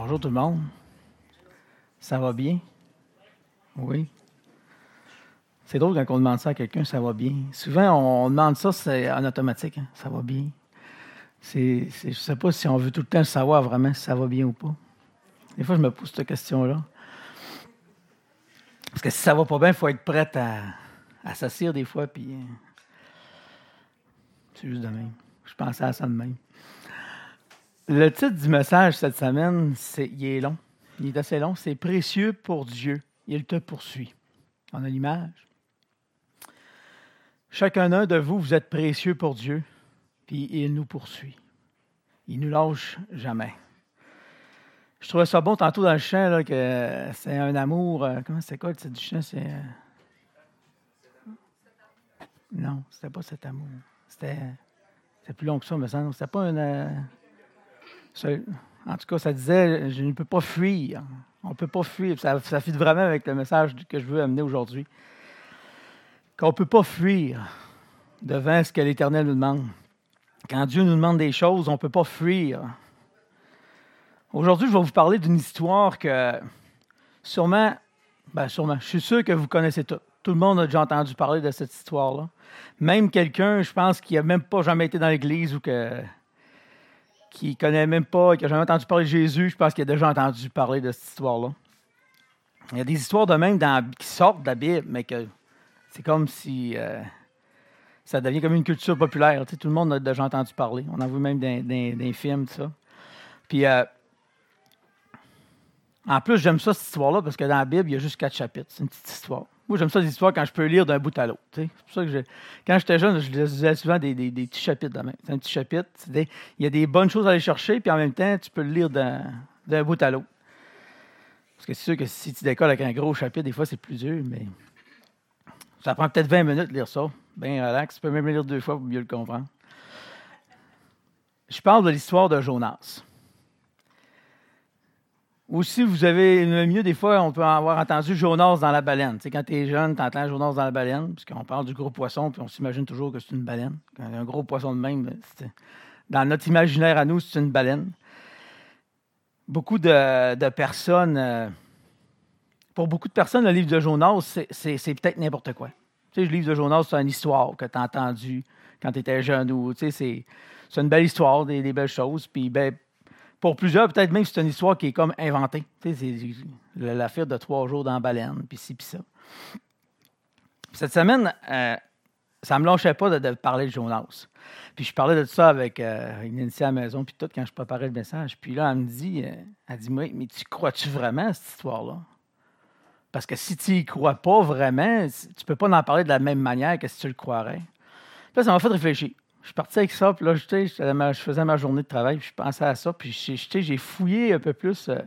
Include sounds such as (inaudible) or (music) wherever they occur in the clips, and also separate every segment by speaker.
Speaker 1: Bonjour tout le monde. Ça va bien? Oui. C'est drôle quand on demande ça à quelqu'un, ça va bien. Souvent, on demande ça, c'est en automatique. hein, Ça va bien. Je ne sais pas si on veut tout le temps savoir vraiment si ça va bien ou pas. Des fois, je me pose cette question-là. Parce que si ça va pas bien, il faut être prêt à, à des fois. Puis, euh, c'est juste de même. Je pensais à ça de même. Le titre du message cette semaine, c'est, il est long. Il est assez long. C'est précieux pour Dieu. Il te poursuit. On a l'image. Chacun de vous, vous êtes précieux pour Dieu, puis il nous poursuit. Il nous lâche jamais. Je trouvais ça bon tantôt dans le chant que c'est un amour. euh, comment c'est quoi le titre du chant? C'est. euh, Non, c'était pas cet amour. C'était. C'était plus long que ça, me semble. C'était pas un. En tout cas, ça disait Je ne peux pas fuir. On ne peut pas fuir. Ça, ça fit vraiment avec le message que je veux amener aujourd'hui. Qu'on ne peut pas fuir devant ce que l'Éternel nous demande. Quand Dieu nous demande des choses, on ne peut pas fuir. Aujourd'hui, je vais vous parler d'une histoire que sûrement, ben sûrement, je suis sûr que vous connaissez tout. Tout le monde a déjà entendu parler de cette histoire-là. Même quelqu'un, je pense, qui n'a même pas jamais été dans l'Église ou que, qui ne connaît même pas, qui n'a jamais entendu parler de Jésus, je pense qu'il a déjà entendu parler de cette histoire-là. Il y a des histoires de même qui sortent de la Bible, mais que c'est comme si euh, ça devient comme une culture populaire. Tout le monde a déjà entendu parler. On en voit même dans, dans- films, tout ça. Puis, euh, en plus, j'aime ça, cette histoire-là, parce que dans la Bible, il y a juste quatre chapitres. C'est une petite histoire. Moi, j'aime ça, des histoires, quand je peux lire d'un bout à l'autre. C'est pour ça que quand j'étais jeune, je lisais souvent des, des- des petits chapitres de. C'est un petit chapitre. il y a des bonnes choses à aller chercher, puis en même temps, tu peux le lire d'un bout à l'autre. Parce que c'est sûr que si tu décolles avec un gros chapitre, des fois, c'est plus dur, mais ça prend peut-être 20 minutes de lire ça. Bien relax. Tu peux même le lire deux fois pour mieux le comprendre. Je parle de l'histoire de Jonas. Aussi, vous avez le mieux, des fois, on peut avoir entendu Jonas dans la baleine. Quand tu es jeune, tu entends Jonas dans la baleine, puisqu'on parle du gros poisson, puis on s'imagine toujours que c'est une baleine. Quand un gros poisson de même, dans notre imaginaire à nous, c'est une baleine. Beaucoup de, personnes, euh, pour beaucoup de personnes, le livre de Jonas, c'est- peut-être n'importe quoi. Le livre de Jonas, c'est une histoire que tu as entendue quand tu étais jeune. Ou, c'est une belle histoire, des, des belles choses. Puis, ben, pour plusieurs, peut-être même que c'est une histoire qui est comme inventée. Tu sais, c'est l'affaire de trois jours dans la baleine, puis ci, puis ça. Cette semaine, euh, ça ne me lâchait pas de, parler de Jonas. Puis je parlais de ça avec, euh, Nancy à la maison, puis tout, quand je préparais le message. Puis là, elle me dit, euh, elle dit, mais, mais tu crois-tu vraiment à cette histoire-là? Parce que si tu n'y crois pas vraiment, tu ne peux pas en parler de la même manière que si tu le croirais. Puis là, ça m'a fait réfléchir. Je suis parti avec ça, puis là, je faisais ma journée de travail, puis je pensais à ça, puis j'ai- j'ai fouillé un peu plus. euh,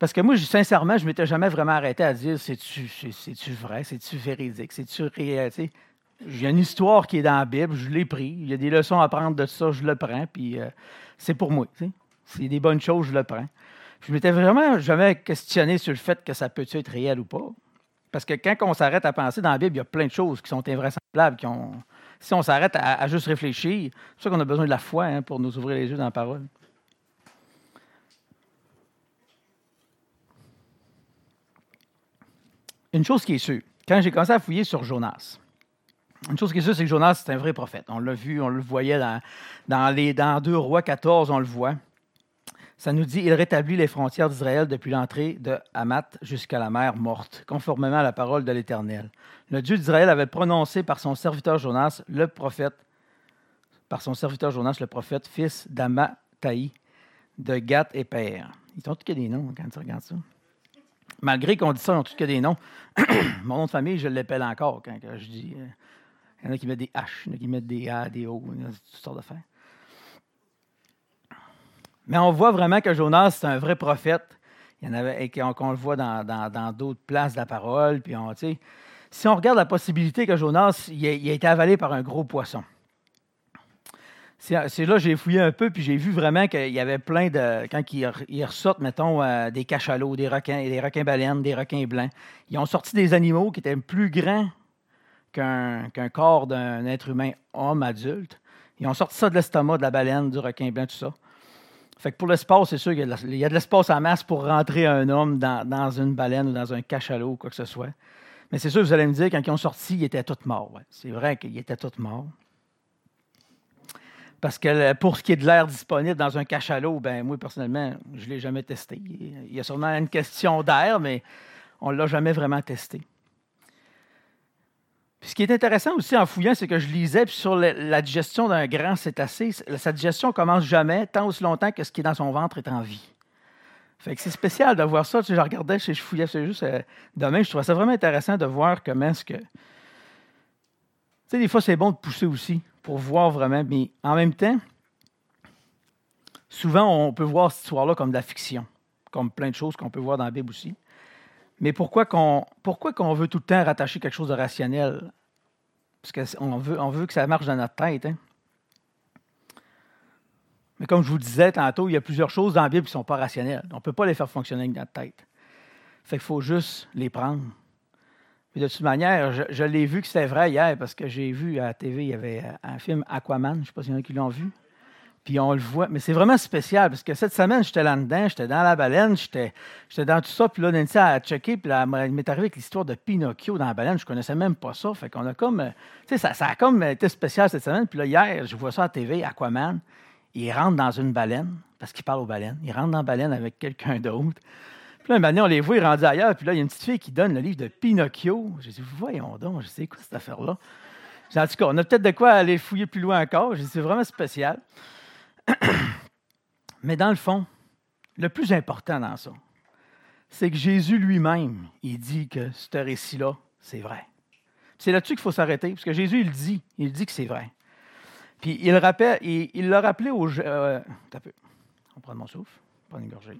Speaker 1: parce que moi, sincèrement, je ne m'étais jamais vraiment arrêté à dire c'est-tu c'est- c'est-tu vrai, c'est-tu véridique, c'est-tu réel. a une histoire qui est dans la Bible, je l'ai pris. Il y a des leçons à prendre de ça, je le prends, puis euh, c'est pour moi. C'est des bonnes choses, je le prends. Je m'étais vraiment jamais questionné sur le fait que ça peut être réel ou pas. Parce que quand on s'arrête à penser dans la Bible, il y a plein de choses qui sont invraisemblables. Qui ont... Si on s'arrête à, juste réfléchir, c'est pour ça qu'on a besoin de la foi hein, pour nous ouvrir les yeux dans la parole. Une chose qui est sûre, quand j'ai commencé à fouiller sur Jonas, une chose qui est sûre, c'est que Jonas, c'est un vrai prophète. On l'a vu, on le voyait dans, dans, les, dans 2 Rois 14, on le voit. Ça nous dit, il rétablit les frontières d'Israël depuis l'entrée de Hamath jusqu'à la mer morte, conformément à la parole de l'Éternel. Le Dieu d'Israël avait prononcé par son serviteur Jonas, le prophète, par son serviteur Jonas, le prophète, fils d'Amathaï, de Gath et Père. Ils ont tous que des noms quand tu regardes ça. Malgré qu'on dit ça, ils ont tous que des noms. (coughs) Mon nom de famille, je l'appelle encore quand je dis. euh, il y en a qui mettent des H, il y en a qui mettent des A, des O, toutes sortes d'affaires. Mais on voit vraiment que Jonas, c'est un vrai prophète. Il y en avait, et qu'on le voit dans dans- dans d'autres places de la parole. Puis on, si on regarde la possibilité que Jonas, il a, été avalé par un gros poisson. C'est là que j'ai fouillé un peu, puis j'ai vu vraiment qu'il y avait plein de. Quand ils, ils ressortent, mettons, euh, des cachalots, des requins, des requins-baleines, des requins blancs, ils ont sorti des animaux qui étaient plus grands qu'un qu'un corps d'un être humain homme adulte. Ils ont sorti ça de l'estomac de la baleine, du requin blanc, tout ça. Fait que pour l'espace, c'est sûr qu'il y a de l'espace en masse pour rentrer un homme dans, une baleine ou dans un cachalot ou quoi que ce soit. Mais c'est sûr, vous allez me dire, quand ils ont sorti, ils étaient tous morts. C'est vrai qu'ils étaient tous morts. Parce que pour ce qui est de l'air disponible dans un cachalot, ben moi, personnellement, je ne l'ai jamais testé. Il y a sûrement une question d'air, mais on ne l'a jamais vraiment testé. Ce qui est intéressant aussi en fouillant, c'est que je lisais sur la digestion d'un grand cétacé. Sa digestion commence jamais tant aussi longtemps que ce qui est dans son ventre est en vie. Fait que c'est spécial de voir ça. Je regardais, je, fouillais, c'est juste euh, demain, je trouvais ça vraiment intéressant de voir comment est-ce que. Tu sais, des fois, c'est bon de pousser aussi pour voir vraiment. Mais en même temps, souvent, on peut voir cette histoire-là comme de la fiction, comme plein de choses qu'on peut voir dans la Bible aussi. Mais pourquoi qu'on pourquoi veut tout le temps rattacher quelque chose de rationnel? Parce qu'on veut, on veut que ça marche dans notre tête. Hein? Mais comme je vous disais tantôt, il y a plusieurs choses dans la Bible qui ne sont pas rationnelles. On ne peut pas les faire fonctionner avec notre tête. Fait qu'il faut juste les prendre de toute manière, je, l'ai vu que c'était vrai hier parce que j'ai vu à la TV, il y avait un film Aquaman, je ne sais pas s'il y en a qui l'ont vu. Puis on le voit. Mais c'est vraiment spécial parce que cette semaine, j'étais là-dedans, j'étais dans la baleine, j'étais, dans tout ça. Puis là, Nancy a checké, puis là, il m'est arrivé avec l'histoire de Pinocchio dans la baleine. Je connaissais même pas ça. Fait qu'on a comme. Tu sais, ça, a comme été spécial cette semaine. Puis là, hier, je vois ça à TV, Aquaman. Il rentre dans une baleine parce qu'il parle aux baleines. Il rentre dans la baleine avec quelqu'un d'autre. Puis là, un on les voit, ils rendus ailleurs. Puis là, il y a une petite fille qui donne le livre de Pinocchio. J'ai dit, voyons donc, je sais quoi cette affaire-là. En tout cas, on a peut-être de quoi aller fouiller plus loin encore. C'est vraiment spécial. (clears throat) Mais dans le fond, le plus important dans ça, c'est que Jésus lui-même, il dit que ce récit-là, c'est vrai. C'est là-dessus qu'il faut s'arrêter, parce que Jésus, il dit, il dit que c'est vrai. Puis il, rappelle, il, l'a rappelé aux... Euh, on prend mon souffle, prend une gorgée.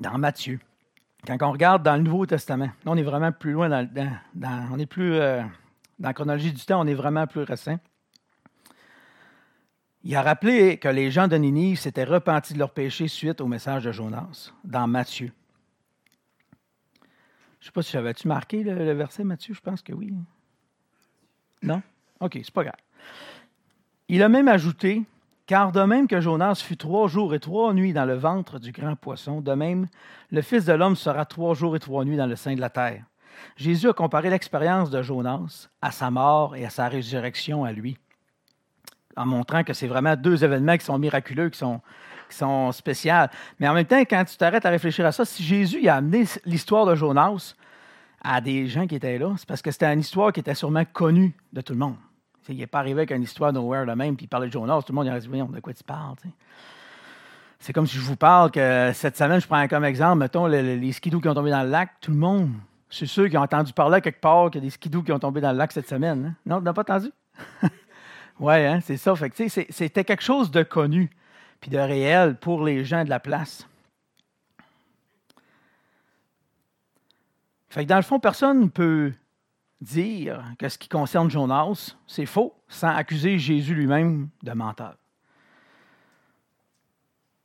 Speaker 1: dans Matthieu. Quand on regarde dans le Nouveau Testament, on est vraiment plus loin dans, on est plus euh, dans la chronologie du temps, on est vraiment plus récent. Il a rappelé que les gens de Ninive s'étaient repentis de leur péché suite au message de Jonas, dans Matthieu. Je ne sais pas si j'avais-tu marqué le, verset, Matthieu, je pense que oui. Non? OK, c'est pas grave. Il a même ajouté car de même que Jonas fut trois jours et trois nuits dans le ventre du grand poisson, de même le Fils de l'homme sera trois jours et trois nuits dans le sein de la terre. Jésus a comparé l'expérience de Jonas à sa mort et à sa résurrection à lui, en montrant que c'est vraiment deux événements qui sont miraculeux, qui sont, qui spéciaux. Mais en même temps, quand tu t'arrêtes à réfléchir à ça, si Jésus a amené l'histoire de Jonas à des gens qui étaient là, c'est parce que c'était une histoire qui était sûrement connue de tout le monde. Il n'est pas arrivé avec une histoire nowhere le même, puis il parlait de Jonas. Tout le monde a dit Voyons, de quoi tu parles C'est comme si je vous parle que cette semaine, je prends comme exemple, mettons, les, les qui ont tombé dans le lac. Tout le monde, c'est ceux qui ont entendu parler quelque part qu'il y a des skidoo qui ont tombé dans le lac cette semaine. Hein? Non, tu n'as pas entendu? (laughs) Oui, hein, c'est ça. Fait c'était quelque chose de connu, puis de réel pour les gens de la place. Fait que dans le fond, personne ne peut dire que ce qui concerne Jonas, c'est faux, sans accuser Jésus lui-même de menteur.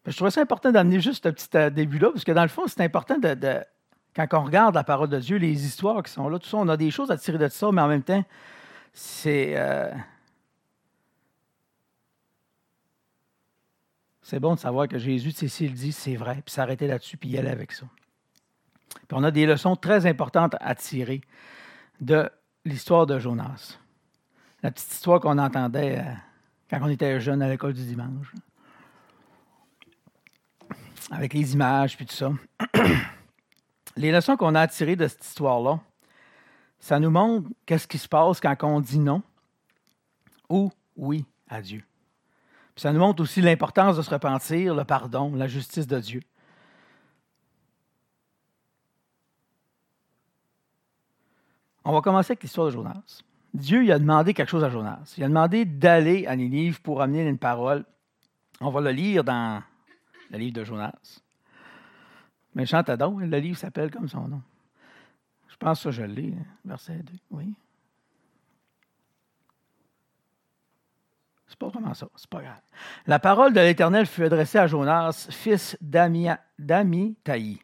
Speaker 1: Je trouvais ça important d'amener juste ce petit euh, début-là, parce que dans le fond, c'est important de, quand on regarde la parole de Dieu, les histoires qui sont là, tout ça, on a des choses à tirer de ça, mais en même temps, c'est. Euh, c'est bon de savoir que Jésus, s'il dit, c'est vrai, puis s'arrêter là-dessus, puis y aller avec ça. Puis on a des leçons très importantes à tirer de l'histoire de Jonas. La petite histoire qu'on entendait euh, quand on était jeune à l'école du dimanche. Avec les images puis tout ça. (clears throat) les leçons qu'on a tirées de cette histoire-là, ça nous montre qu'est-ce qui se passe quand on dit non ou oui à Dieu. Ça nous montre aussi l'importance de se repentir, le pardon, la justice de Dieu. On va commencer avec l'histoire de Jonas. Dieu il a demandé quelque chose à Jonas. Il a demandé d'aller à Ninive pour amener une parole. On va le lire dans le livre de Jonas. Mais chantadon, le livre s'appelle comme son nom. Je pense que je l'ai, verset 2. Oui. C'est pas vraiment ça, c'est pas grave. La parole de l'Éternel fut adressée à Jonas, fils d'Amitai.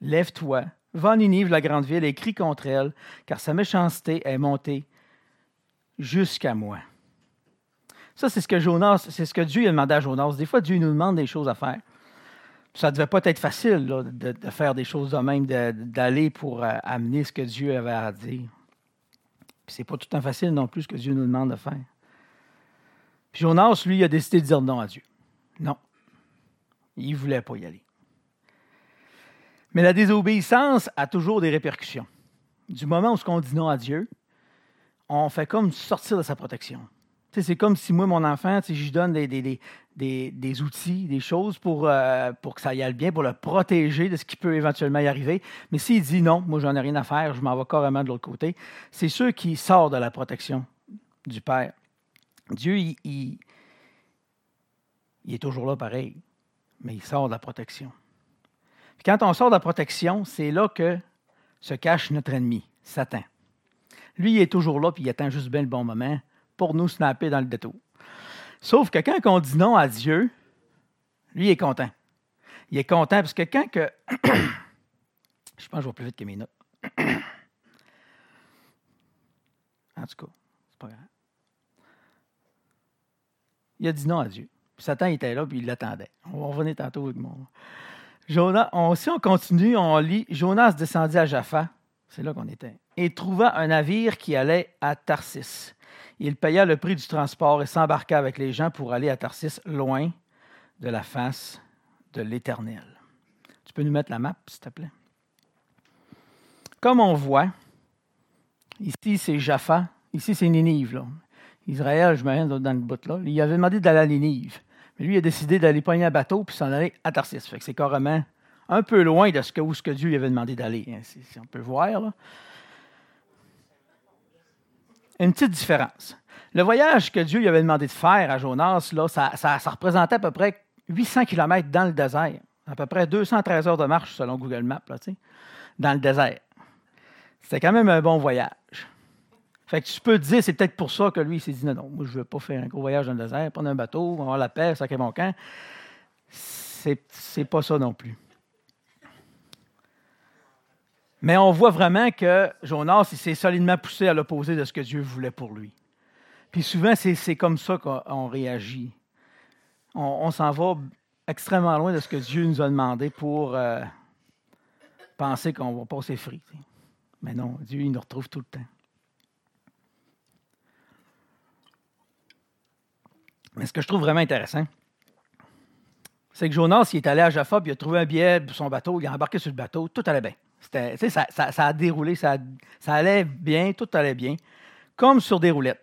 Speaker 1: Lève-toi, Va Ninive, la grande ville, et crie contre elle, car sa méchanceté est montée jusqu'à moi. Ça, c'est ce que Jonas, c'est ce que Dieu a demandé à Jonas. Des fois, Dieu nous demande des choses à faire. Ça ne devait pas être facile de, faire des choses de même, d'aller pour euh, amener ce que Dieu avait à dire. Ce n'est pas tout le temps facile non plus ce que Dieu nous demande de faire. Puis Jonas, lui, a décidé de dire non à Dieu. Non. Il ne voulait pas y aller. Mais la désobéissance a toujours des répercussions. Du moment où on dit non à Dieu, on fait comme sortir de sa protection. C'est comme si moi, mon enfant, je lui donne des, outils, des choses pour, euh, pour que ça y aille bien, pour le protéger de ce qui peut éventuellement y arriver. Mais s'il dit non, moi, j'en ai rien à faire, je m'en vais carrément de l'autre côté, c'est ceux qui sortent de la protection du Père. Dieu, il, est toujours là pareil, mais il sort de la protection. quand on sort de la protection, c'est là que se cache notre ennemi, Satan. Lui, il est toujours là, puis il attend juste bien le bon moment pour nous snapper dans le détour. Sauf que quand on dit non à Dieu, lui est content. Il est content parce que quand que. (coughs) je pense que je vais plus vite que mes notes. (coughs) en tout cas, c'est pas grave. Il a dit non à Dieu. Satan était là, puis il l'attendait. On va revenir tantôt avec moi. Jonas, on, si on continue, on lit Jonas descendit à Jaffa, c'est là qu'on était, et trouva un navire qui allait à Tarsis. Il paya le prix du transport et s'embarqua avec les gens pour aller à Tarsis, loin de la face de l'Éternel. Tu peux nous mettre la map, s'il te plaît? Comme on voit, ici c'est Jaffa, ici c'est Ninive. Là. Israël, je me dans le bout là. Il avait demandé d'aller à Ninive. Mais lui, il a décidé d'aller pogner un bateau puis s'en aller à Tarsis. C'est carrément un peu loin de ce que, où Dieu lui avait demandé d'aller. Hein, si, on peut voir. Là une petite différence. Le voyage que Dieu lui avait demandé de faire à Jonas, là, ça, représentait à peu près 800 km dans le désert, à peu près 213 heures de marche selon Google Maps, là, dans le désert. C'était quand même un bon voyage. Fait que tu peux te dire, c'est peut-être pour ça que lui, il s'est dit non, non, moi, je ne veux pas faire un gros voyage dans le désert, prendre un bateau, avoir la paix, sacrer mon camp. C'est, pas ça non plus. Mais on voit vraiment que Jonas s'est solidement poussé à l'opposé de ce que Dieu voulait pour lui. Puis souvent, c'est comme ça qu'on réagit. On, s'en va extrêmement loin de ce que Dieu nous a demandé pour euh, penser qu'on va passer free. Mais non, Dieu, il nous retrouve tout le temps. Mais ce que je trouve vraiment intéressant, c'est que Jonas, il est allé à Jaffa, puis il a trouvé un billet pour son bateau, il a embarqué sur le bateau, tout allait bien. Ça, a déroulé, ça, ça, allait bien, tout allait bien, comme sur des roulettes.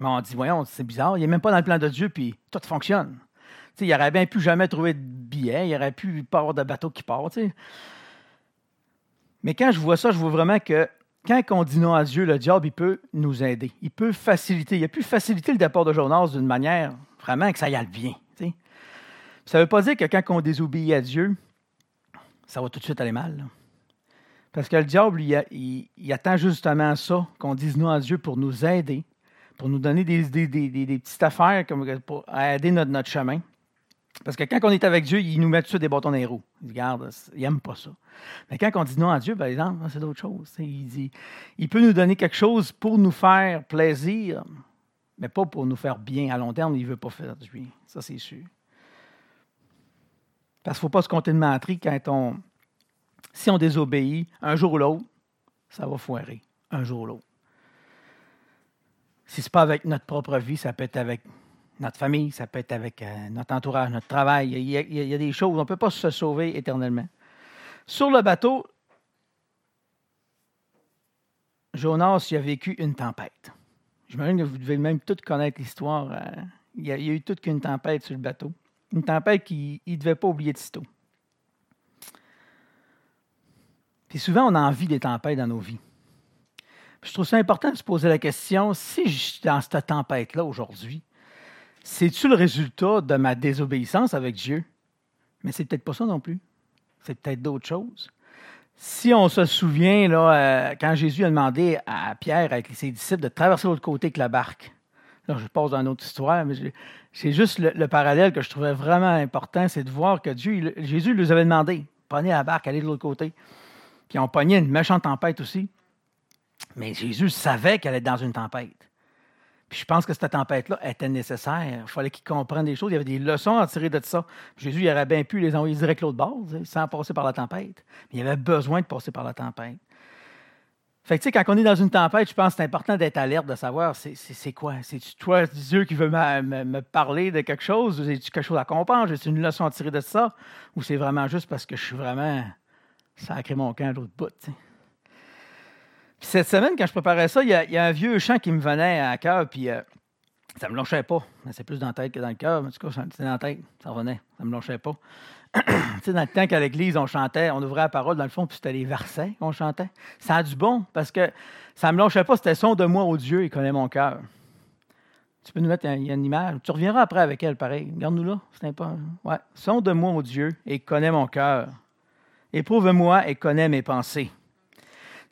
Speaker 1: Mais on dit, voyons, c'est bizarre, il n'est même pas dans le plan de Dieu, puis tout fonctionne. il aurait bien pu jamais trouver de billet, il aurait pu pas avoir de bateau qui part. Mais quand je vois ça, je vois vraiment que quand on dit non à Dieu, le diable, il peut nous aider. Il peut faciliter. Il a pu faciliter le départ de Jonas d'une manière vraiment que ça y aille bien. Ça ne veut pas dire que quand on désobéit à Dieu, ça va tout de suite aller mal. Parce que le diable, il, attend justement ça, qu'on dise non à Dieu pour nous aider, pour nous donner des, petites affaires pour aider notre, chemin. Parce que quand on est avec Dieu, il nous met dessus des bâtons dans les roues. Il regarde, il n'aime pas ça. Mais quand on dit non à Dieu, par exemple, c'est d'autres choses. Il, dit, il peut nous donner quelque chose pour nous faire plaisir, mais pas pour nous faire bien. À long terme, il ne veut pas faire du bien. Ça, c'est sûr. Parce qu'il ne faut pas se compter de menterie quand on, si on désobéit, un jour ou l'autre, ça va foirer, un jour ou l'autre. Si ce n'est pas avec notre propre vie, ça peut être avec notre famille, ça peut être avec euh, notre entourage, notre travail. Il y, a, des choses, on ne peut pas se sauver éternellement. Sur le bateau, Jonas y a vécu une tempête. J'imagine que vous devez même tout connaître l'histoire. Euh, il, y a eu toute qu'une tempête sur le bateau. Une tempête qu'il ne devait pas oublier de sitôt. Puis souvent, on a envie des tempêtes dans nos vies. je trouve ça important de se poser la question, si je suis dans cette tempête-là aujourd'hui, c'est-tu le résultat de ma désobéissance avec Dieu? Mais c'est peut-être pas ça non plus. C'est peut-être d'autres choses. Si on se souvient, là, euh, quand Jésus a demandé à Pierre, avec ses disciples, de traverser l'autre côté avec la barque. Là, je passe dans une autre histoire, mais c'est juste le, parallèle que je trouvais vraiment important, c'est de voir que Jésus lui avait demandé, prenez la barque, allez de l'autre côté. Puis ont pogné une méchante tempête aussi. Mais Jésus savait qu'elle était dans une tempête. Je pense que cette tempête-là était nécessaire. Il fallait qu'ils comprennent des choses. Il y avait des leçons à tirer de ça. Jésus, il aurait bien pu les envoyer direct l'autre bord, sans passer par la tempête. Mais il avait besoin de passer par la tempête. Fait que, tu sais, quand on est dans une tempête, je pense que c'est important d'être alerte, de savoir c'est quoi? C'est toi, Dieu, qui veut me, parler de quelque chose? Ou c'est quelque chose à comprendre? J'ai une leçon à tirer de ça? Ou c'est vraiment juste parce que je suis vraiment sacré mon camp à l'autre bout? Cette semaine, quand je préparais ça, il y, a, un vieux chant qui me venait à cœur, puis euh, ça me lâchait pas. C'est plus dans la tête que dans le cœur, mais en tout cas, c'était dans la tête, ça revenait, ça me lâchait pas. (clears throat) tu sais, dans le temps qu'à l'église, on chantait, on ouvrait la parole, dans le fond, puis c'était les versets qu'on chantait. Ça a du bon, parce que ça me lâchait pas, c'était son de moi au Dieu, il connaît mon cœur. Tu peux nous mettre une image. Tu reviendras après avec elle, pareil. Garde-nous là. C'est pas. Ouais. Son de moi au Dieu et connaît mon cœur. Éprouve-moi et connais mes pensées.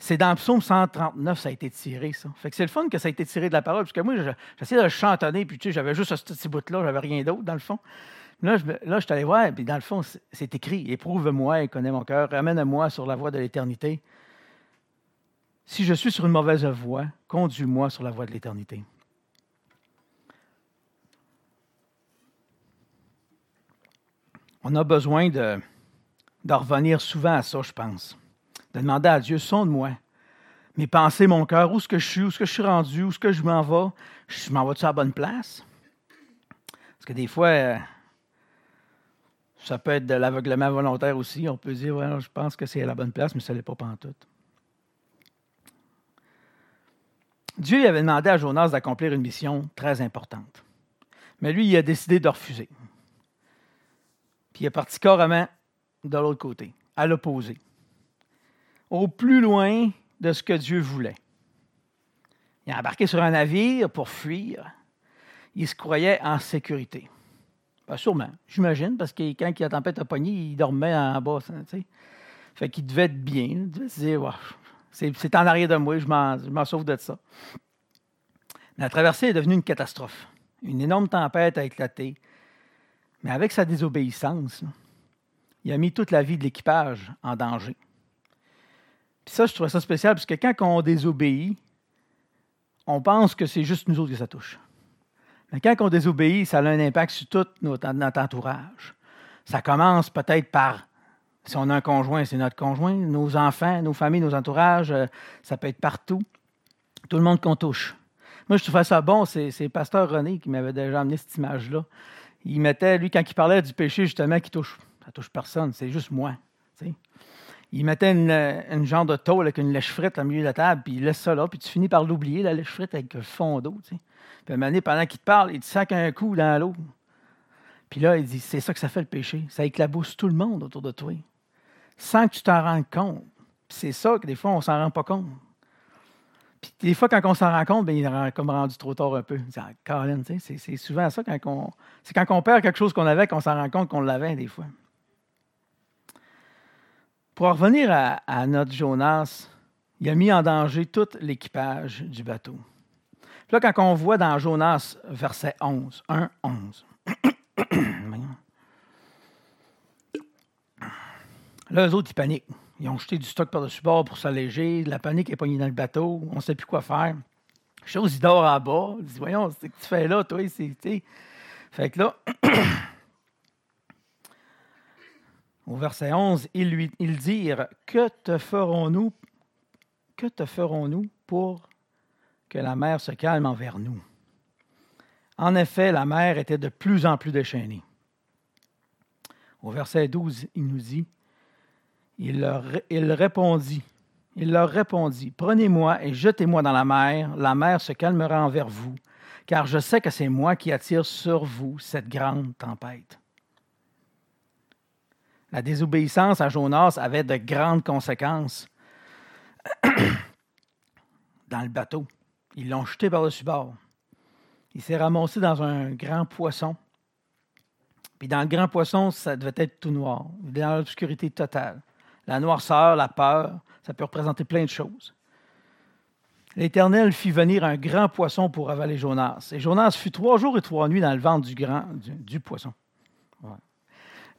Speaker 1: C'est dans le psaume 139, ça a été tiré, ça. Fait que c'est le fun que ça a été tiré de la parole, parce que moi, j'essayais de le chantonner, puis tu sais, j'avais juste ce petit bout-là, j'avais rien d'autre, dans le fond. Là, je, là, je suis allé voir, puis dans le fond, c'est écrit Éprouve-moi et connais mon cœur, ramène-moi sur la voie de l'éternité. Si je suis sur une mauvaise voie, conduis-moi sur la voie de l'éternité. On a besoin de, de revenir souvent à ça, je pense de demander à Dieu, sonde-moi. Mes pensées, mon cœur, où est-ce que je suis, où est-ce que je suis rendu, où est-ce que je m'en vais? Je m'en vais-tu à la bonne place? Parce que des fois, euh, ça peut être de l'aveuglement volontaire aussi. On peut dire, ouais, je pense que c'est à la bonne place, mais ça n'est pas pantoute. Dieu avait demandé à Jonas d'accomplir une mission très importante. Mais lui, il a décidé de refuser. Puis il est parti carrément de l'autre côté, à l'opposé au plus loin de ce que Dieu voulait. Il a embarqué sur un navire pour fuir. Il se croyait en sécurité. Pas sûrement, j'imagine, parce que quand la tempête a pogné, il dormait en bas. sais. Fait qu'il devait être bien. Il devait se dire c'est en arrière de moi, je m'en sauve de ça. la traversée est devenue une catastrophe. Une énorme tempête a éclaté. Mais avec sa désobéissance, il a mis toute la vie de l'équipage en danger ça, je trouve ça spécial, parce que quand on désobéit, on pense que c'est juste nous autres que ça touche. Mais quand on désobéit, ça a un impact sur tout notre, entourage. Ça commence peut-être par, si on a un conjoint, c'est notre conjoint, nos enfants, nos familles, nos entourages, euh, ça peut être partout. Tout le monde qu'on touche. Moi, je trouvais ça bon, c'est pasteur René qui m'avait déjà amené cette image-là. Il mettait, lui, quand il parlait du péché, justement, qui touche, ça touche personne, c'est juste moi il mettait une, genre de tôle avec une lèche frite au milieu de la table, puis il laisse ça là, puis tu finis par l'oublier, la lèche frite avec le fond d'eau. Tu sais. Puis à un moment donné, pendant qu'il te parle, il te sac un coup dans l'eau. Puis là, il dit c'est ça que ça fait le péché. Ça éclabousse tout le monde autour de toi, sans que tu t'en rendes compte. C'est ça que des fois, on s'en rend pas compte. Puis des fois, quand on s'en rend compte, bien, il est comme rendu trop tard un peu. Ah, c'est souvent ça quand on. C'est quand on perd quelque chose qu'on avait qu'on s'en rend compte qu'on l'avait des fois. Pour revenir à, notre Jonas, il a mis en danger tout l'équipage du bateau. là, quand on voit dans Jonas, verset 11, 1, 11. là, eux autres, ils paniquent. Ils ont jeté du stock par-dessus bord pour s'alléger. La panique est pognée dans le bateau. On ne sait plus quoi faire. Chose, il dort en bas. Il dit Voyons, c'est ce que tu fais là, toi. Fait que là, (clears throat) au verset 11, ils, dirent Que te ferons-nous pour que la mer se calme envers nous? En effet, la mer était de plus en plus déchaînée. Au verset 12, il nous dit il, leur, il répondit il leur répondit Prenez-moi et jetez-moi dans la mer, la mer se calmera envers vous, car je sais que c'est moi qui attire sur vous cette grande tempête. La désobéissance à Jonas avait de grandes conséquences (clears throat) dans le bateau. Ils l'ont jeté par-dessus bord. Il s'est ramassé dans un grand poisson. Puis dans le grand poisson, ça devait être tout noir, dans l'obscurité totale. La noirceur, la peur, ça peut représenter plein de choses. L'Éternel fit venir un grand poisson pour avaler Jonas. Et Jonas fut trois jours et trois nuits dans le ventre du grand du, poisson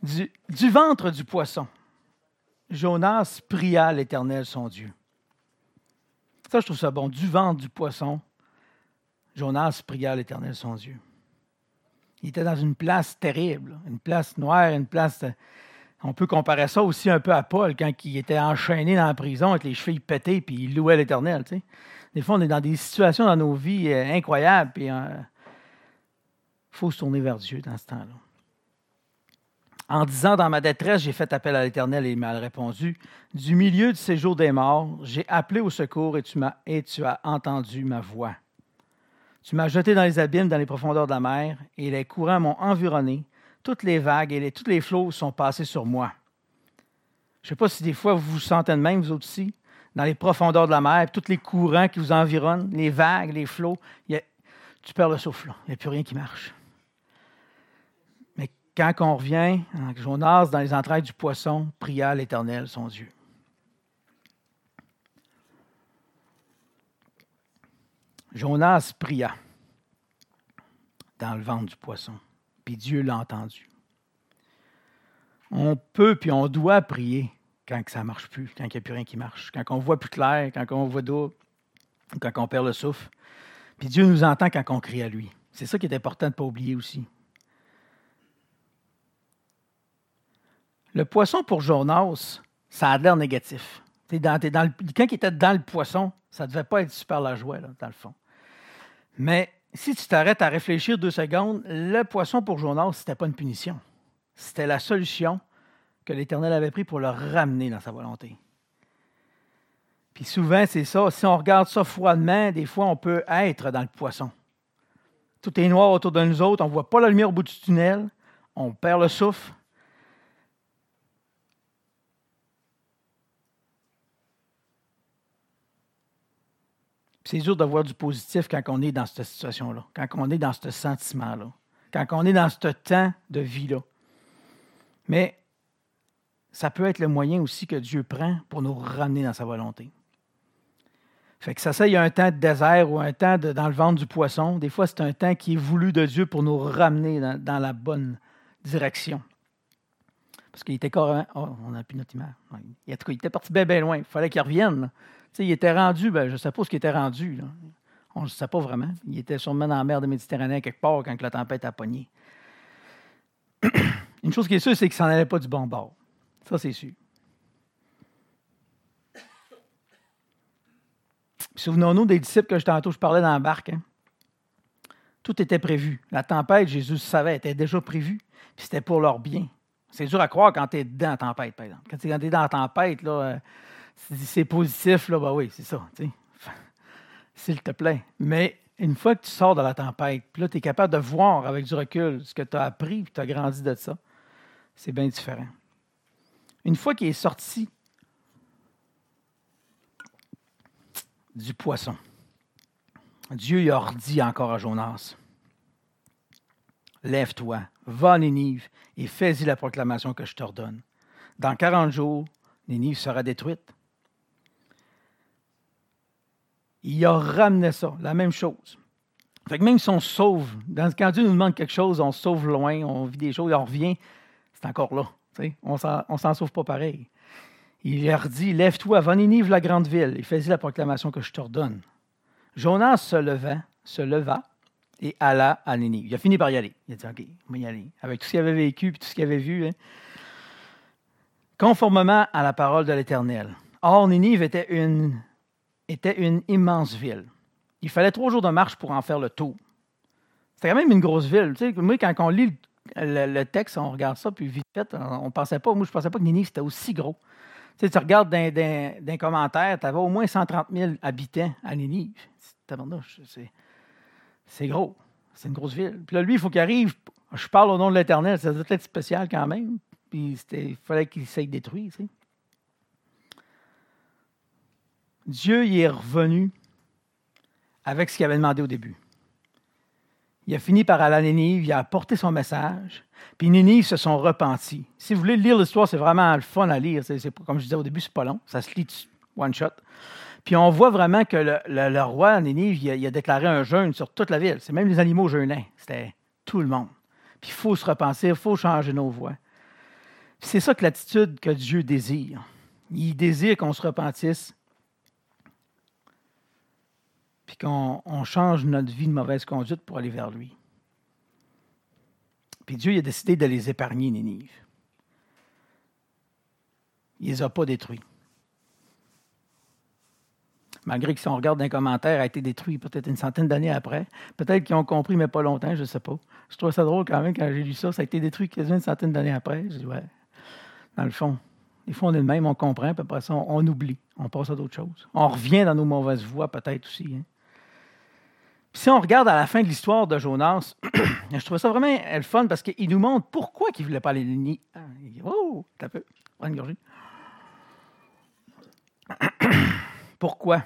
Speaker 1: du, ventre du poisson, Jonas pria l'Éternel son Dieu. Ça, je trouve ça bon. Du ventre du poisson, Jonas pria l'Éternel son Dieu. Il était dans une place terrible, une place noire, une place. On peut comparer ça aussi un peu à Paul quand il était enchaîné dans la prison avec les chevilles pétées puis il louait l'Éternel. Des fois, on est dans des situations dans nos vies euh, incroyables puis il euh, faut se tourner vers Dieu dans ce temps-là. En disant dans ma détresse, j'ai fait appel à l'Éternel et il m'a répondu. Du milieu du séjour des morts, j'ai appelé au secours et tu, m'as, et tu as entendu ma voix. Tu m'as jeté dans les abîmes, dans les profondeurs de la mer, et les courants m'ont environné. Toutes les vagues et les, tous les flots sont passés sur moi. Je ne sais pas si des fois vous vous sentez de même, vous aussi, dans les profondeurs de la mer, tous les courants qui vous environnent, les vagues, les flots, tu perds le souffle. Il n'y a plus rien qui marche. Quand on revient, Jonas, dans les entrailles du poisson, pria l'Éternel, son Dieu. Jonas pria dans le ventre du poisson, puis Dieu l'a entendu. On peut puis on doit prier quand ça ne marche plus, quand il n'y a plus rien qui marche, quand on voit plus clair, quand on voit d'eau, quand on perd le souffle. Puis Dieu nous entend quand on crie à lui. C'est ça qui est important de ne pas oublier aussi. Le poisson pour Jonas, ça a l'air négatif. Dans, dans quand il était dans le poisson, ça ne devait pas être super la joie, dans le fond. Mais si tu t'arrêtes à réfléchir deux secondes, le poisson pour Jonas, ce n'était pas une punition. C'était la solution que l'Éternel avait prise pour le ramener dans sa volonté. Puis souvent, c'est ça. Si on regarde ça froidement, des fois, on peut être dans le poisson. Tout est noir autour de nous autres, on ne voit pas la lumière au bout du tunnel, on perd le souffle, C'est dur de voir du positif quand on est dans cette situation-là, quand on est dans ce sentiment-là, quand on est dans ce temps de vie-là. Mais ça peut être le moyen aussi que Dieu prend pour nous ramener dans sa volonté. Fait que ça, ça, il y a un temps de désert ou un temps dans le ventre du poisson. Des fois, c'est un temps qui est voulu de Dieu pour nous ramener dans, la bonne direction. Parce qu'il était carrément. Oh, on n'a plus notre image. Il était parti bien, bien loin. Il fallait qu'il revienne il était rendu, ben, je ne sais pas ce qu'il était rendu. On ne sait pas vraiment. Il était sûrement dans la mer de Méditerranée quelque part quand la tempête a pogné. (clears throat) Une chose qui est sûre, c'est qu'il s'en allait pas du bon bord. Ça, c'est sûr. Souvenons-nous des disciples que je tantôt je parlais dans la barque. Hein. Tout était prévu. La tempête, Jésus savait, était déjà prévue. Puis c'était pour leur bien. C'est dur à croire quand tu es dans la tempête, par exemple. Quand tu es dans la tempête, là, euh, si c'est positif, là, ben oui, c'est ça. (laughs) S'il te plaît. Mais une fois que tu sors de la tempête, puis là, tu es capable de voir avec du recul ce que tu as appris et tu as grandi de ça, c'est bien différent. Une fois qu'il est sorti du poisson, Dieu y a redit encore à Jonas Lève-toi, va à Nénive et fais-y la proclamation que je t'ordonne. Dans 40 jours, Nénive sera détruite il a ramené ça, la même chose. Fait que même si on sauve, quand Dieu nous demande quelque chose, on sauve loin, on vit des choses, on revient, c'est encore là. On ne s'en sauve pas pareil. Il leur dit Lève-toi, va Ninive, la grande ville, et fais-y la proclamation que je t'ordonne. Jonas se leva, se leva et alla à Ninive. Il a fini par y aller. Il a dit OK, on va y aller. Avec tout ce qu'il avait vécu et tout ce qu'il avait vu. Hein. Conformément à la parole de l'Éternel. Or, Ninive était une était une immense ville. Il fallait trois jours de marche pour en faire le tour. C'était quand même une grosse ville. Tu sais, moi, quand on lit le, texte, on regarde ça, puis vite fait, on, pensait pas, moi, je pensais pas que Ninive, c'était aussi gros. Tu, regardes dans, dans, commentaire, tu avais au moins 130 000 habitants à Ninive. C'est gros. C'est une grosse ville. Puis là, lui, il faut qu'il arrive. Je parle au nom de l'Éternel, ça doit être spécial quand même. Puis il fallait qu'il s'aille détruire. Tu sais. Dieu y est revenu avec ce qu'il avait demandé au début. Il a fini par aller à Nénive, il a apporté son message, puis Nénive se sont repentis. Si vous voulez lire l'histoire, c'est vraiment le fun à lire. Comme je disais au début, c'est pas long, ça se lit one shot. Puis on voit vraiment que le, roi Nénive, il a, déclaré un jeûne sur toute la ville. C'est même les animaux jeûnaient. C'était tout le monde. Puis il faut se repentir, il faut changer nos voix. c'est ça que l'attitude que Dieu désire. Il désire qu'on se repentisse, puis qu'on change notre vie de mauvaise conduite pour aller vers lui. Puis Dieu il a décidé de les épargner, Nénive. Il ne les a pas détruits. Malgré que si on regarde un commentaire, a été détruit peut-être une centaine d'années après. Peut-être qu'ils ont compris, mais pas longtemps, je ne sais pas. Je trouve ça drôle quand même quand j'ai lu ça. Ça a été détruit quasiment une centaine d'années après. Je dis, ouais, dans le fond, des fois on est le même, on comprend, puis après ça, on, oublie. On passe à d'autres choses. On revient dans nos mauvaises voies peut-être aussi. Hein. Si on regarde à la fin de l'histoire de Jonas, (clears throat) je trouve ça vraiment le fun parce qu'il nous montre pourquoi il ne voulait pas aller nier. Ah, oh, t'as peu. Prends une gorgée. (clears throat) pourquoi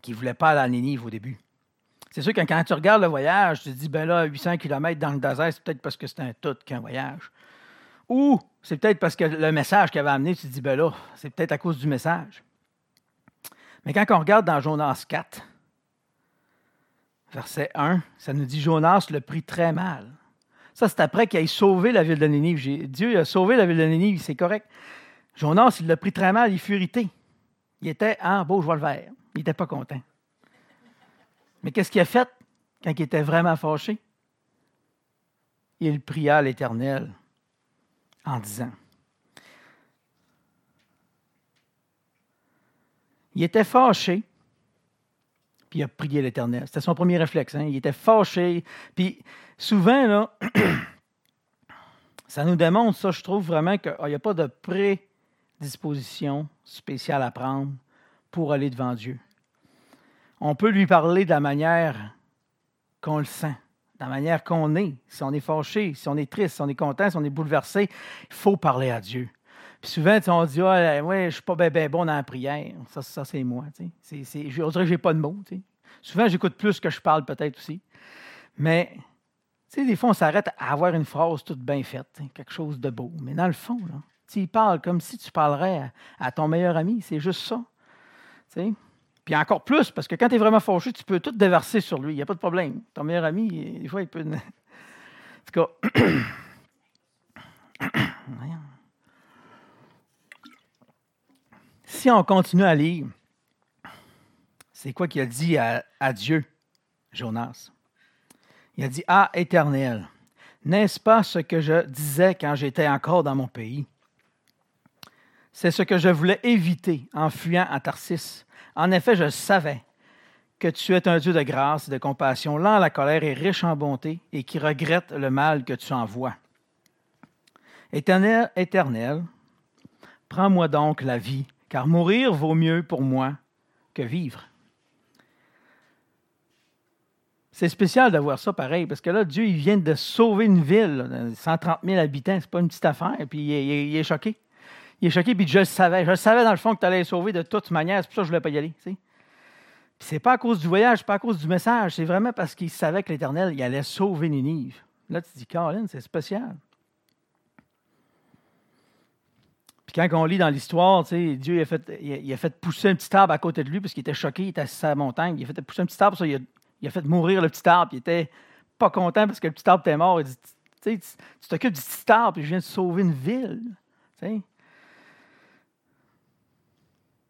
Speaker 1: qu'il ne voulait pas aller à Nénive au début? C'est sûr que quand tu regardes le voyage, tu te dis, ben là, 800 km dans le désert, c'est peut-être parce que c'est un tout qu'un voyage. Ou c'est peut-être parce que le message qu'il avait amené, tu te dis, ben là, c'est peut-être à cause du message. Mais quand on regarde dans Jonas 4, verset 1, ça nous dit Jonas le prit très mal. Ça, c'est après qu'il ait sauvé la ville de Nénive. Dieu a sauvé la ville de Nénive, c'est correct. Jonas, il l'a pris très mal, il fut irrité. Il était en beau, je vois le vert. Il n'était pas content. Mais qu'est-ce qu'il a fait quand il était vraiment fâché? Il pria l'Éternel en disant Il était fâché, il a prié l'Éternel. C'était son premier réflexe. Hein? Il était fâché. Puis souvent, là, (clears throat) ça nous démontre, ça, je trouve vraiment qu'il n'y a pas de pré disposition spéciale à prendre pour aller devant Dieu. On peut lui parler de la manière qu'on le sent, de la manière qu'on est. Si on est fâché, si on est triste, si on est content, si on est bouleversé, il faut parler à Dieu. Puis souvent, on dit ah, ouais, je suis pas bien bon dans la prière. Ça, ça c'est moi. C'est, c'est, je dirais que je n'ai pas de mots. Souvent, j'écoute plus que je parle, peut-être aussi. Mais des fois, on s'arrête à avoir une phrase toute bien faite, quelque chose de beau. Mais dans le fond, là, il parle comme si tu parlerais à, ton meilleur ami. C'est juste ça. Puis encore plus, parce que quand tu es vraiment fâché, tu peux tout déverser sur lui. Il n'y a pas de problème. Ton meilleur ami, des fois, il peut. En tout cas. (clears throat) si on continue à lire, c'est quoi qu'il a dit à, Dieu, Jonas? Il a dit Ah, éternel, n'est-ce pas ce que je disais quand j'étais encore dans mon pays? C'est ce que je voulais éviter en fuyant à Tarsis. En effet, je savais que tu es un Dieu de grâce et de compassion, lent à la colère et riche en bonté, et qui regrette le mal que tu envoies. Éternel, éternel, prends-moi donc la vie, car mourir vaut mieux pour moi que vivre. C'est spécial d'avoir ça pareil, parce que là, Dieu, il vient de sauver une ville, 130 000 habitants, c'est pas une petite affaire, puis il est choqué il est choqué, puis je le savais. Je le savais dans le fond que tu allais sauver de toute manière. C'est pour ça que je ne voulais pas y aller. Ce C'est pas à cause du voyage, pas à cause du message. C'est vraiment parce qu'il savait que l'Éternel, il allait sauver Ninive. Là, tu dis, Caroline, c'est spécial. Puis quand on lit dans l'histoire, Dieu a fait, il a, fait pousser un petit arbre à côté de lui parce qu'il était choqué, il était assis à la montagne. Il a fait pousser un petit arbre, ça, il, a, fait mourir le petit arbre. Il était pas content parce que le petit arbre était mort. Il dit, tu t'occupes du petit arbre, puis je viens de sauver une ville.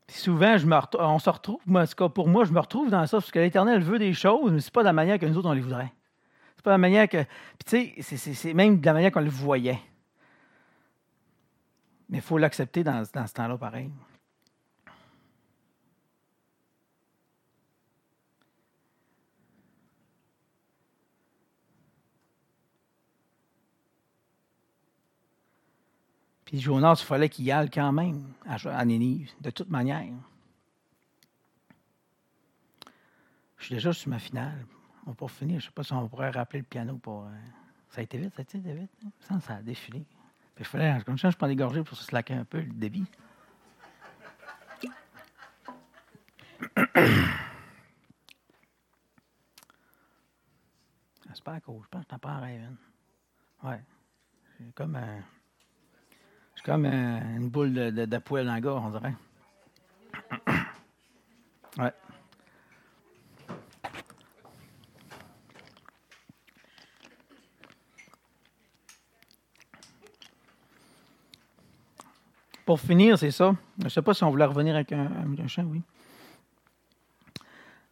Speaker 1: souvent, on se retrouve, moi, pour moi, je me retrouve dans ça, parce que l'Éternel veut des choses, mais ce n'est pas de la manière que nous autres, on les voudrait. C'est pas la manière que. Puis, tu sais, c'est même de la manière qu'on le voyait. Mais il faut l'accepter dans, dans ce temps-là, pareil. Puis Jonas, il fallait qu'il y aille quand même à Nénive, de toute manière. Je suis déjà sur ma finale. On va pas finir. Je ne sais pas si on pourrait rappeler le piano pour. Euh, ça a été vite, ça a été vite. Hein? Ça, a défilé. Comme ça, je prends des gorgées pour se slacker un peu le débit. (coughs) J'espère que je pense que n'as pas rêve. Ouais. C'est comme. Comme une boule de, de, poêle dans le gars, on dirait. (coughs) Ouais. Pour finir, c'est ça. Je ne sais pas si on voulait revenir avec un, un chien, oui.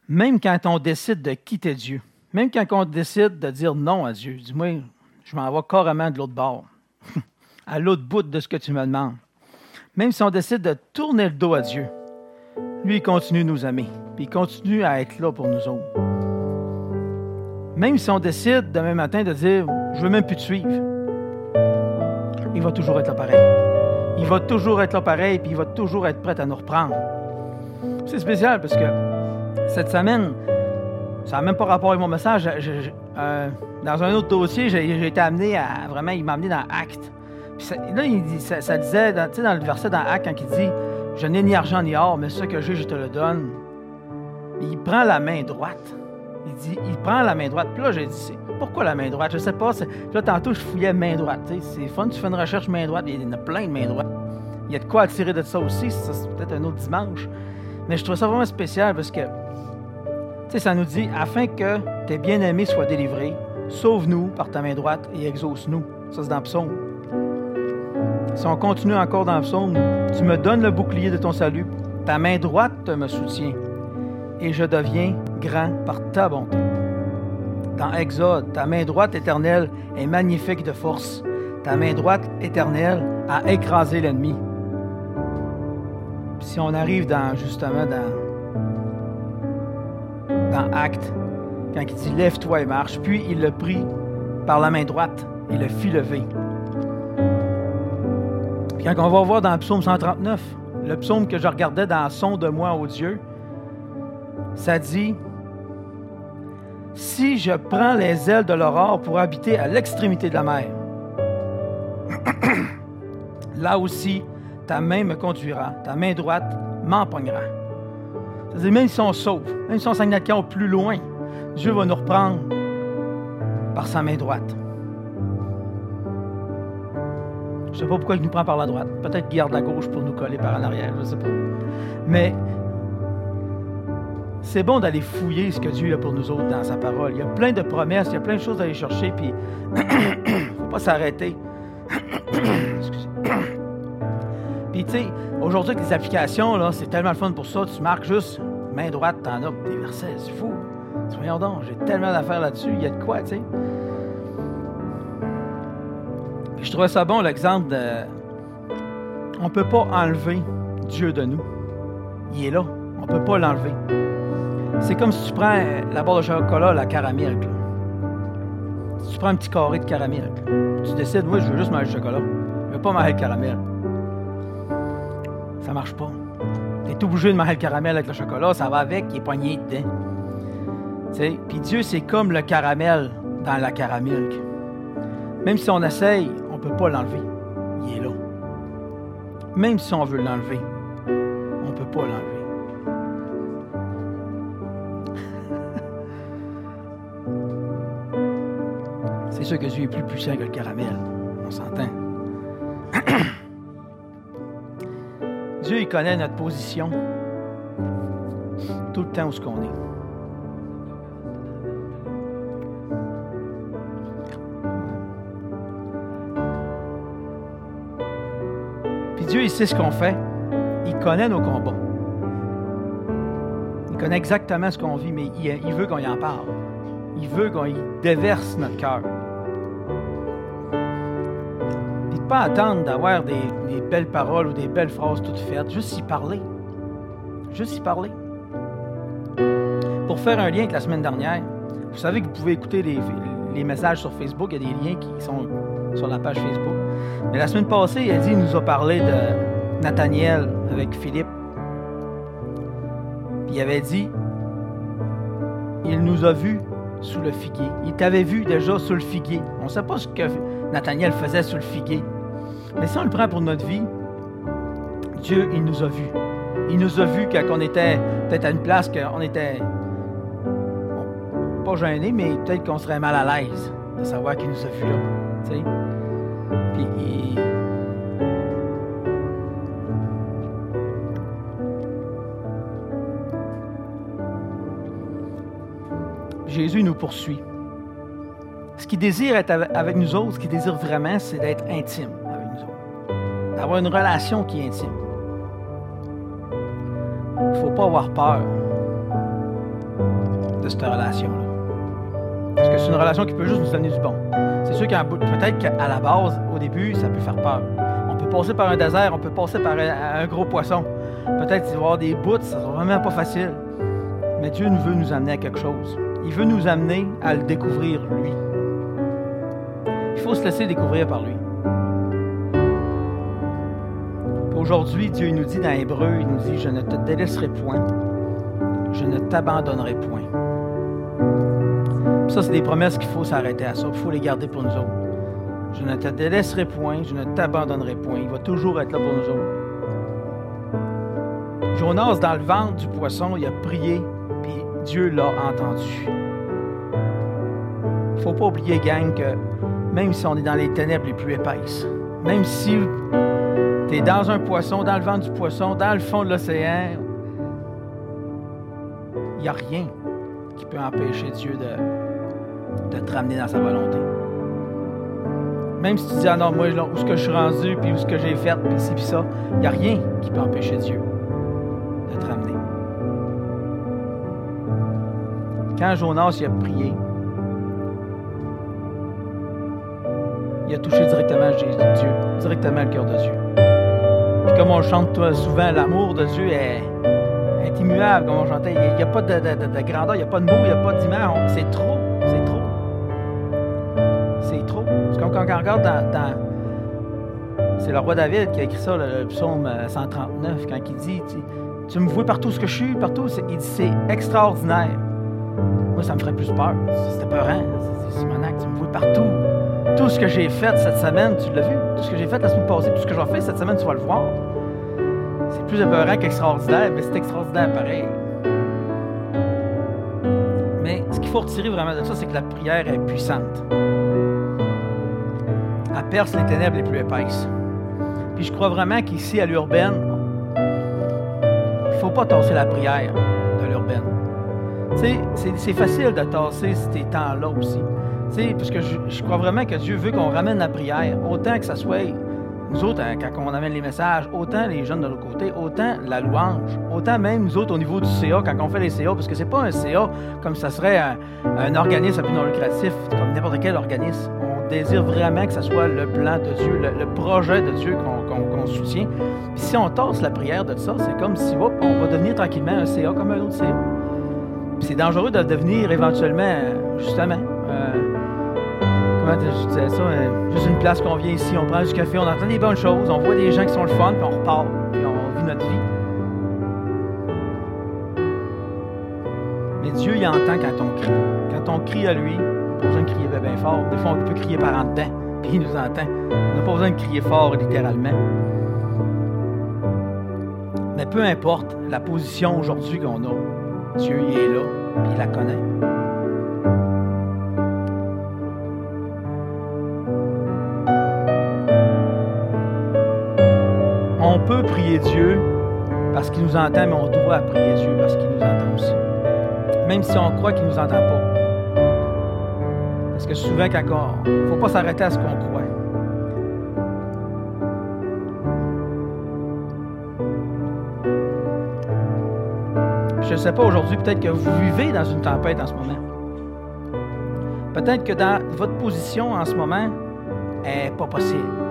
Speaker 1: Même quand on décide de quitter Dieu, même quand on décide de dire non à Dieu, dis-moi, je m'en vais carrément de l'autre bord, (laughs) à l'autre bout de ce que tu me demandes. Même si on décide de tourner le dos à Dieu, lui, il continue de nous aimer, puis il continue à être là pour nous autres. Même si on décide demain matin de dire, je veux même plus te suivre, il va toujours être là pareil. Il va toujours être là pareil, puis il va toujours être prêt à nous reprendre. C'est spécial parce que cette semaine, ça n'a même pas rapport avec mon message. Euh, dans un autre dossier, j'ai été amené à vraiment, il m'a amené dans Acte. ça, là, il ça, disait, dans, dans le verset dans Acte, quand il dit Je n'ai ni argent ni or, mais ce que j'ai, je te le donne. Il prend la main droite. Il dit Il prend la main droite. Puis là, j'ai dit Pourquoi la main droite? Je sais pas. Là, tantôt, je fouillais main droite. C'est fun, tu fais une recherche main droite. Il y en a plein de main droite. Il y a de quoi attirer de ça aussi. Ça, c'est peut-être un autre dimanche. Mais je trouve ça vraiment spécial parce que ça nous dit afin que tes bien-aimés soient délivrés, sauve-nous par ta main droite et exauce-nous. Ça, c'est dans le psaume. Si on continue encore dans le psaume, tu me donnes le bouclier de ton salut, ta main droite me soutient, et je deviens grand par ta bonté. Dans Exode, ta main droite éternelle est magnifique de force. Ta main droite éternelle a écrasé l'ennemi. Si on arrive dans justement dans Acte, quand il dit Lève-toi et marche, puis il le prit par la main droite et le fit lever. Puis quand on va voir dans le psaume 139, le psaume que je regardais dans Son de moi, ô Dieu, ça dit Si je prends les ailes de l'aurore pour habiter à l'extrémité de la mer, (clears throat) là aussi ta main me conduira, ta main droite m'empoignera. C'est-à-dire, même si on sauve, même si on s'en au plus loin, Dieu va nous reprendre par sa main droite. Je ne sais pas pourquoi il nous prend par la droite. Peut-être qu'il garde la gauche pour nous coller par en arrière, je ne sais pas. C'est bon d'aller fouiller ce que Dieu a pour nous autres dans sa parole. Il y a plein de promesses, il y a plein de choses à aller chercher, puis il (coughs) faut pas s'arrêter. (coughs) (coughs) Puis, tu sais, aujourd'hui, avec les applications, là, c'est tellement le fun pour ça. Tu marques juste main droite, t'en as des versets. C'est fou. Soyons donc, j'ai tellement d'affaires là-dessus. Il y a de quoi, tu sais. Je trouvais ça bon, l'exemple de. On ne peut pas enlever Dieu de nous. Il est là. On ne peut pas l'enlever. C'est comme si tu prends la barre de chocolat, la caramel. Si tu prends un petit carré de caramel, tu décides, moi, je veux juste manger le chocolat. Je veux pas manger le caramel ça marche pas. Tu es obligé de manger le caramel avec le chocolat, ça va avec, il est poigné dedans. Puis Dieu, c'est comme le caramel dans la caramel. Même si on essaye, on ne peut pas l'enlever. Il est là. Même si on veut l'enlever, on ne peut pas l'enlever. C'est sûr que Dieu est plus puissant que le caramel. On s'entend. (coughs) Dieu, il connaît notre position tout le temps où ce qu'on est. Puis Dieu, il sait ce qu'on fait. Il connaît nos combats. Il connaît exactement ce qu'on vit, mais il, veut qu'on y en parle. Il veut qu'on y déverse notre cœur pas attendre d'avoir des, belles paroles ou des belles phrases toutes faites, juste y parler. Juste y parler. Pour faire un lien avec la semaine dernière, vous savez que vous pouvez écouter les, messages sur Facebook, il y a des liens qui sont sur la page Facebook. Mais la semaine passée, il, dit, il nous a parlé de Nathaniel avec Philippe. il avait dit, il nous a vus sous le figuier. Il t'avait vu déjà sous le figuier. On ne sait pas ce que Nathaniel faisait sous le figuier. Mais si on le prend pour notre vie, Dieu, il nous a vus. Il nous a vus quand on était peut-être à une place qu'on était pas gêné, mais peut-être qu'on serait mal à l'aise de savoir qu'il nous a vus là. Puis Jésus nous poursuit. Ce qu'il désire être avec nous autres, ce qu'il désire vraiment, c'est d'être intime avoir une relation qui est intime. Il ne faut pas avoir peur. de cette relation-là. Parce que c'est une relation qui peut juste nous amener du bon. C'est sûr qu'à peut-être qu'à la base, au début, ça peut faire peur. On peut passer par un désert, on peut passer par un, gros poisson. Peut-être qu'il va y avoir des bouts, ça sera vraiment pas facile. Mais Dieu veut nous amener à quelque chose. Il veut nous amener à le découvrir, lui. Il faut se laisser découvrir par lui. Aujourd'hui, Dieu nous dit dans Hébreu, il nous dit, je ne te délaisserai point, je ne t'abandonnerai point. Ça, c'est des promesses qu'il faut s'arrêter à ça. Il faut les garder pour nous autres. Je ne te délaisserai point, je ne t'abandonnerai point. Il va toujours être là pour nous autres. Jonas, dans le ventre du poisson, il a prié, puis Dieu l'a entendu. Il ne faut pas oublier, gang, que même si on est dans les ténèbres les plus épaisses, même si tu dans un poisson, dans le ventre du poisson, dans le fond de l'océan, il n'y a rien qui peut empêcher Dieu de, te ramener dans sa volonté. Même si tu dis, ah non, moi, où est-ce que je suis rendu, puis où est-ce que j'ai fait, puis ci, puis ça, il n'y a rien qui peut empêcher Dieu de te ramener. Quand Jonas il a prié, il a touché directement Dieu, directement le cœur de Dieu. Comme on chante souvent, l'amour de Dieu est, immuable, comme on chantait. Il n'y a, pas de, grandeur, il n'y a pas de mots, il n'y a pas d'image. C'est trop, c'est trop. C'est trop. C'est comme quand on regarde dans. c'est le roi David qui a écrit ça, le, psaume 139, euh, quand il dit Tu, me vois partout ce que je suis, partout. Il dit C'est extraordinaire. Moi, ça me ferait plus peur. C'était peurant. C'est mon acte. Tu me vois partout. Tout ce que j'ai fait cette semaine, tu l'as vu. Tout ce que j'ai fait la semaine passée, tout ce que j'ai fait cette semaine, tu vas le voir. C'est plus épeurant qu'extraordinaire, mais c'est extraordinaire pareil. Mais ce qu'il faut retirer vraiment de ça, c'est que la prière est puissante. Elle perce les ténèbres les plus épaisses. Puis je crois vraiment qu'ici, à l'urbaine, il ne faut pas tasser la prière de l'urbaine. Tu sais, c'est facile de tasser ces temps-là aussi. Parce que je, crois vraiment que Dieu veut qu'on ramène la prière, autant que ça soit nous autres, hein, quand on amène les messages, autant les jeunes de l'autre côté, autant la louange, autant même nous autres au niveau du CA, quand on fait les CA, parce que c'est pas un CA comme ça serait un, organisme à but non lucratif, comme n'importe quel organisme. On désire vraiment que ce soit le plan de Dieu, le, projet de Dieu qu'on soutient. Puis si on tasse la prière de ça, c'est comme si on va devenir tranquillement un CA comme un autre CA. C'est dangereux de devenir éventuellement, justement, comment je disais ça, euh, juste une place qu'on vient ici, on prend du café, on entend des bonnes choses, on voit des gens qui sont le fun, puis on repart, puis on vit notre vie. Mais Dieu, il entend quand on crie. Quand on crie à lui, on n'a pas besoin de crier bien fort. Des fois, on peut crier par en dedans, puis il nous entend. On n'a pas besoin de crier fort, littéralement. Mais peu importe la position aujourd'hui qu'on a, Dieu, il est là, puis il la connaît. Dieu parce qu'il nous entend, mais on doit prier Dieu parce qu'il nous entend aussi. Même si on croit qu'il ne nous entend pas. Parce que souvent, quand il ne faut pas s'arrêter à ce qu'on croit. Je ne sais pas aujourd'hui, peut-être que vous vivez dans une tempête en ce moment. Peut-être que dans votre position en ce moment n'est pas possible.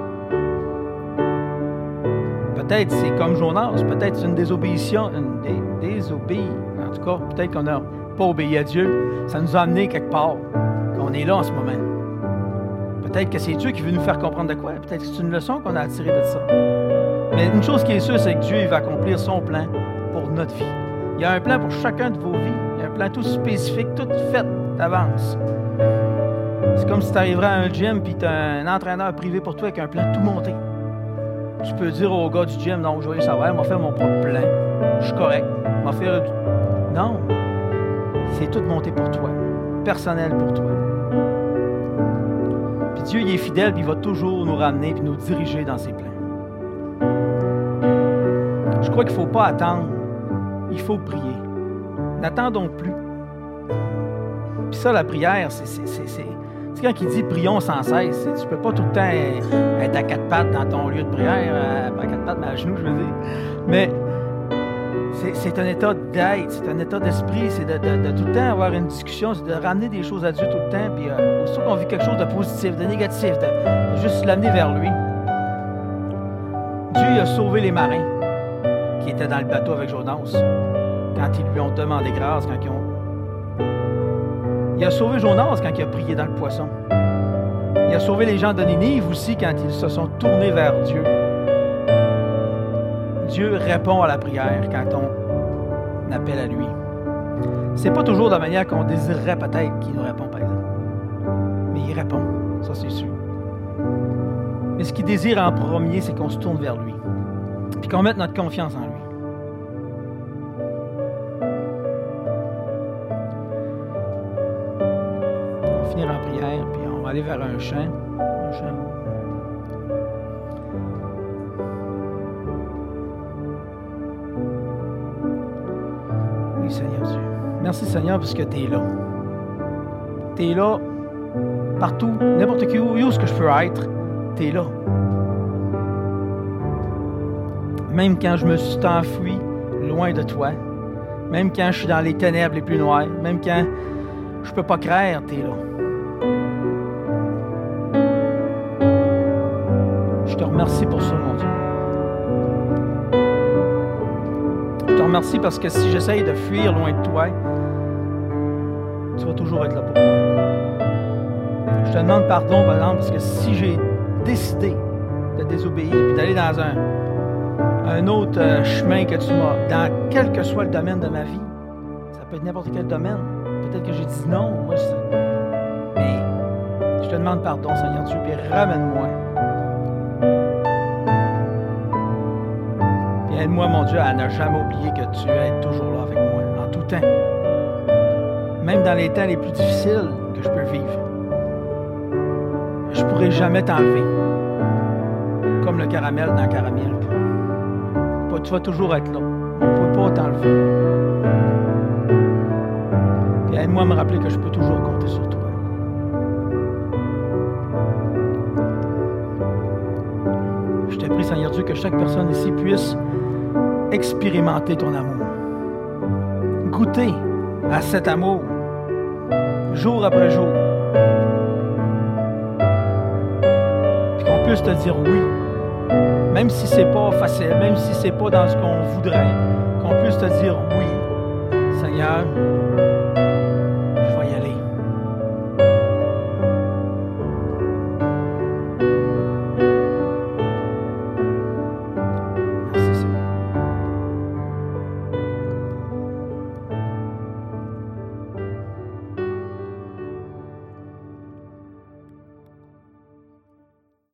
Speaker 1: Peut-être c'est comme Jonas, peut-être une désobéissance, une désobéi. En tout cas, peut-être qu'on n'a pas obéi à Dieu. Ça nous a amené quelque part, qu'on est là en ce moment. Peut-être que c'est Dieu qui veut nous faire comprendre de quoi. Peut-être que c'est une leçon qu'on a tirée de ça. Mais une chose qui est sûre, c'est que Dieu va accomplir son plan pour notre vie. Il y a un plan pour chacun de vos vies. Il y a un plan tout spécifique, tout fait d'avance. C'est comme si tu arriverais à un gym puis tu as un entraîneur privé pour toi avec un plan tout monté. Tu peux dire au gars du gym, non, je vais savoir, m'a fait mon propre plan. Je suis correct. Non. C'est tout monté pour toi. Personnel pour toi. Puis Dieu, il est fidèle, puis il va toujours nous ramener, puis nous diriger dans ses plans. Je crois qu'il ne faut pas attendre. Il faut prier. N'attendons plus. Puis ça, la prière, c'est c'est quand il dit prions sans cesse, tu peux pas tout le temps être à quatre pattes dans ton lieu de prière, euh, pas à quatre pattes, mais à genoux, je veux dire. Mais c'est un état d'être, c'est un état d'esprit, c'est de, tout le temps avoir une discussion, c'est de ramener des choses à Dieu tout le temps, puis euh, qu'on vit quelque chose de positif, de négatif, de, juste l'amener vers lui. Dieu a sauvé les marins qui étaient dans le bateau avec Jonas quand ils lui ont demandé grâce, quand ils ont... Il a sauvé Jonas quand il a prié dans le poisson. Il a sauvé les gens de Ninive aussi quand ils se sont tournés vers Dieu. Dieu répond à la prière quand on appelle à lui. C'est pas toujours de la manière qu'on désirerait peut-être qu'il nous répond, par exemple. Mais il répond, ça c'est sûr. Mais ce qu'il désire en premier, c'est qu'on se tourne vers lui. Puis qu'on mette notre confiance en lui. Aller vers un chant. Un chant. Merci Seigneur parce que tu es là. Tu es là partout, n'importe qui, où, où ce que je peux être, tu es là. Même quand je me suis enfui loin de toi, même quand je suis dans les ténèbres les plus noires, même quand je peux pas craindre, tu es là. Te remercie pour ça, mon Dieu. Je te remercie parce que si j'essaye de fuir loin de toi, tu vas toujours être là pour moi. Je te demande pardon, par exemple, parce que si j'ai décidé de désobéir et d'aller dans un, un autre euh, chemin que tu m'as, dans quel que soit le domaine de ma vie, ça peut être n'importe quel domaine. Peut-être que j'ai dit non, moi, mais je te demande pardon, Seigneur Dieu, puis ramène-moi. Aide-moi, mon Dieu, à ne jamais oublier que tu es toujours là avec moi, en tout temps même dans les temps les plus difficiles que je peux vivre. Je ne pourrai jamais t'enlever, comme le caramel dans le caramel. Tu vas toujours être là. On ne peut pas t'enlever. aide-moi à me rappeler que je peux toujours compter sur toi. Je te prie, Seigneur Dieu, que chaque personne ici puisse expérimenter ton amour. Goûter à cet amour jour après jour. Puis qu'on puisse te dire oui, même si c'est pas facile, même si c'est pas dans ce qu'on voudrait, qu'on puisse te dire oui, Seigneur,